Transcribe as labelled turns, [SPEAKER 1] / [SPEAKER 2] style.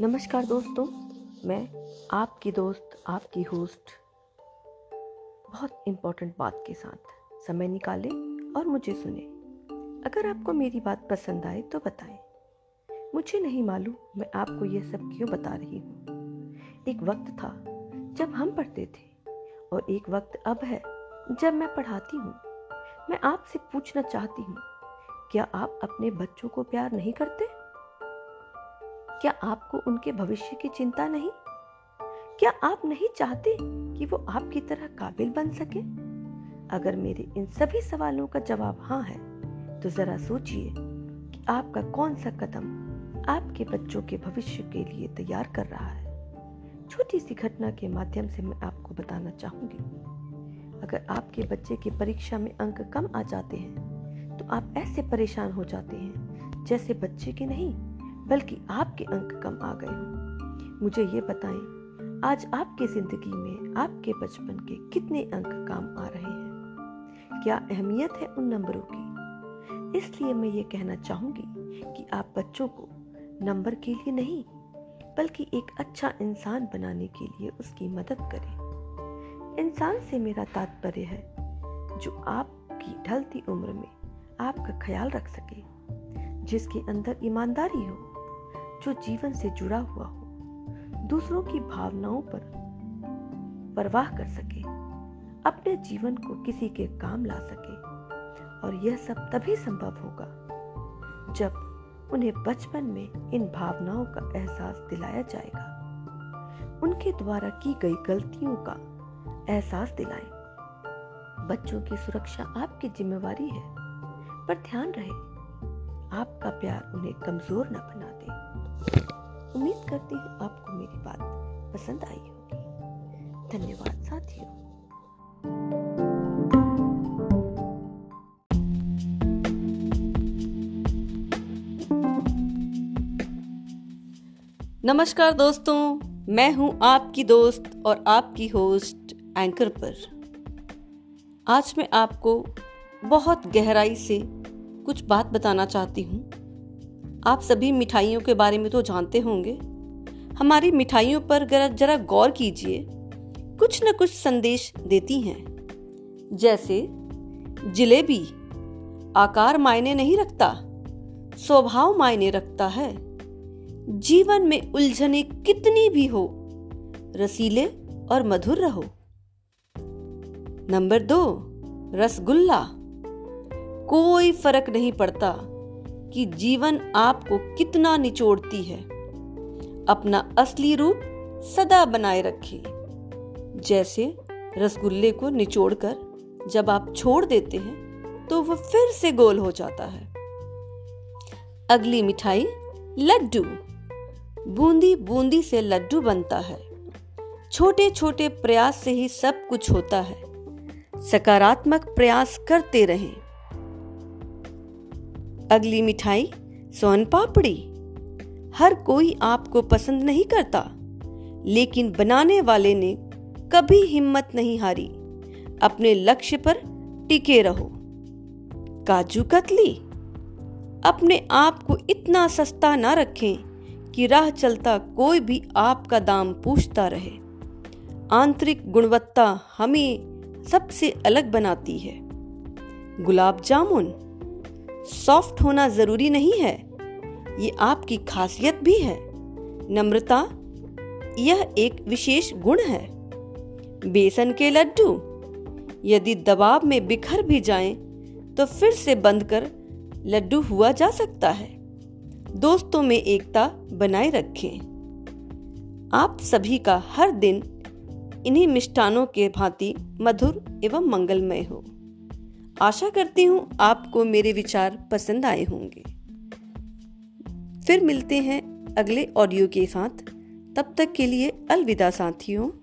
[SPEAKER 1] नमस्कार दोस्तों, मैं आपकी दोस्त, आपकी होस्ट, बहुत इम्पोर्टेंट बात के साथ समय निकालें और मुझे सुने। अगर आपको मेरी बात पसंद आए तो बताएँ। मुझे नहीं मालूम मैं आपको ये सब क्यों बता रही हूँ। एक वक्त था जब हम पढ़ते थे और एक वक्त अब है जब मैं पढ़ाती हूँ। मैं आपसे पूछना चाहती हूँ, क्या आप अपने बच्चों को प्यार नहीं करते? क्या आपको उनके भविष्य की चिंता नहीं? क्या आप नहीं चाहते कि वो आपकी तरह काबिल बन सके? अगर मेरे इन सभी सवालों का जवाब हाँ है तो जरा सोचिए कि आपका कौन सा कदम आपके बच्चों के भविष्य के लिए तैयार कर रहा है। छोटी सी घटना के माध्यम से मैं आपको बताना चाहूँगी। अगर आपके बच्चे की परीक्षा में अंक कम आ जाते हैं तो आप ऐसे परेशान हो जाते हैं जैसे बच्चे के नहीं। बल्कि आपके अंक कम आ गए हों। मुझे ये बताएँ, आज आपकी ज़िंदगी में आपके बचपन के कितने अंक काम आ रहे हैं? क्या अहमियत है उन नंबरों की? इसलिए मैं ये कहना चाहूँगी कि आप बच्चों को नंबर के लिए नहीं, बल्कि एक अच्छा इंसान बनाने के लिए उसकी मदद करें। इंसान से मेरा तात्पर्य है, जो आपकी ढलती उम्र में आपका ख्याल रख सके, जिसके अंदर ईमानदारी हो। जो जीवन से जुड़ा हुआ हो, दूसरों की भावनाओं पर परवाह कर सके, अपने जीवन को किसी के काम ला सके, और यह सब तभी संभव होगा जब उन्हें बचपन में इन भावनाओं का एहसास दिलाया जाएगा। उनके द्वारा की गई गलतियों का एहसास दिलाएँ। बच्चों की सुरक्षा आपकी जिम्मेवारी है, पर ध्यान रहे, आपका प्यार उन्हें कमज़ोर न बना दे। उम्मीद करती हूँ आपको मेरी बात पसंद आई होगी। धन्यवाद, साथियों।
[SPEAKER 2] नमस्कार दोस्तों, मैं हूँ आपकी दोस्त और आपकी होस्ट एंकर पर। आज मैं आपको बहुत गहराई से कुछ बात बताना चाहती हूँ। आप सभी मिठाइयों के बारे में तो जानते होंगे। हमारी मिठाइयों पर जरा गौर कीजिए। कुछ न कुछ संदेश देती हैं। जैसे, जिलेबी, आकार मायने नहीं रखता, स्वभाव मायने रखता है। जीवन में उलझने कितनी भी हो, रसीले और मधुर रहो। नंबर दो, रसगुल्ला। कोई फ़र्क नहीं पड़ता। कि जीवन आपको कितना निचोड़ती है। अपना असली रूप सदा बनाए रखें जैसे रसगुल्ले को निचोड़कर जब आप छोड़ देते हैं तो वह फिर से गोल हो जाता है। अगली मिठाई, लड्डू। बूंदी बूंदी से लड्डू बनता है। छोटे छोटे प्रयास से ही सब कुछ होता है। सकारात्मक प्रयास करते रहें। अगली मिठाई सोन पापड़ी। हर कोई आपको पसंद नहीं करता, लेकिन बनाने वाले ने कभी हिम्मत नहीं हारी। अपने लक्ष्य पर टिके रहो। काजू कतली। अपने आप को इतना सस्ता ना रखें कि राह चलता कोई भी आपका दाम पूछता रहे। आंतरिक गुणवत्ता हमें सबसे अलग बनाती है। गुलाब जामुन। सॉफ्ट होना ज़रूरी नहीं है। ये आपकी खासियत भी है। नम्रता यह एक विशेष गुण है। बेसन के लड्डू यदि दबाव में बिखर भी जाएँ, तो फिर से बंद कर लड्डू हुआ जा सकता है। दोस्तों में एकता बनाए रखें। आप सभी का हर दिन इन्हीं मिष्ठानों के भांति मधुर एवं मंगलमय हो। आशा करती हूँ आपको मेरे विचार पसंद आए होंगे। फिर मिलते हैं अगले ऑडियो के साथ। तब तक के लिए अलविदा साथियों।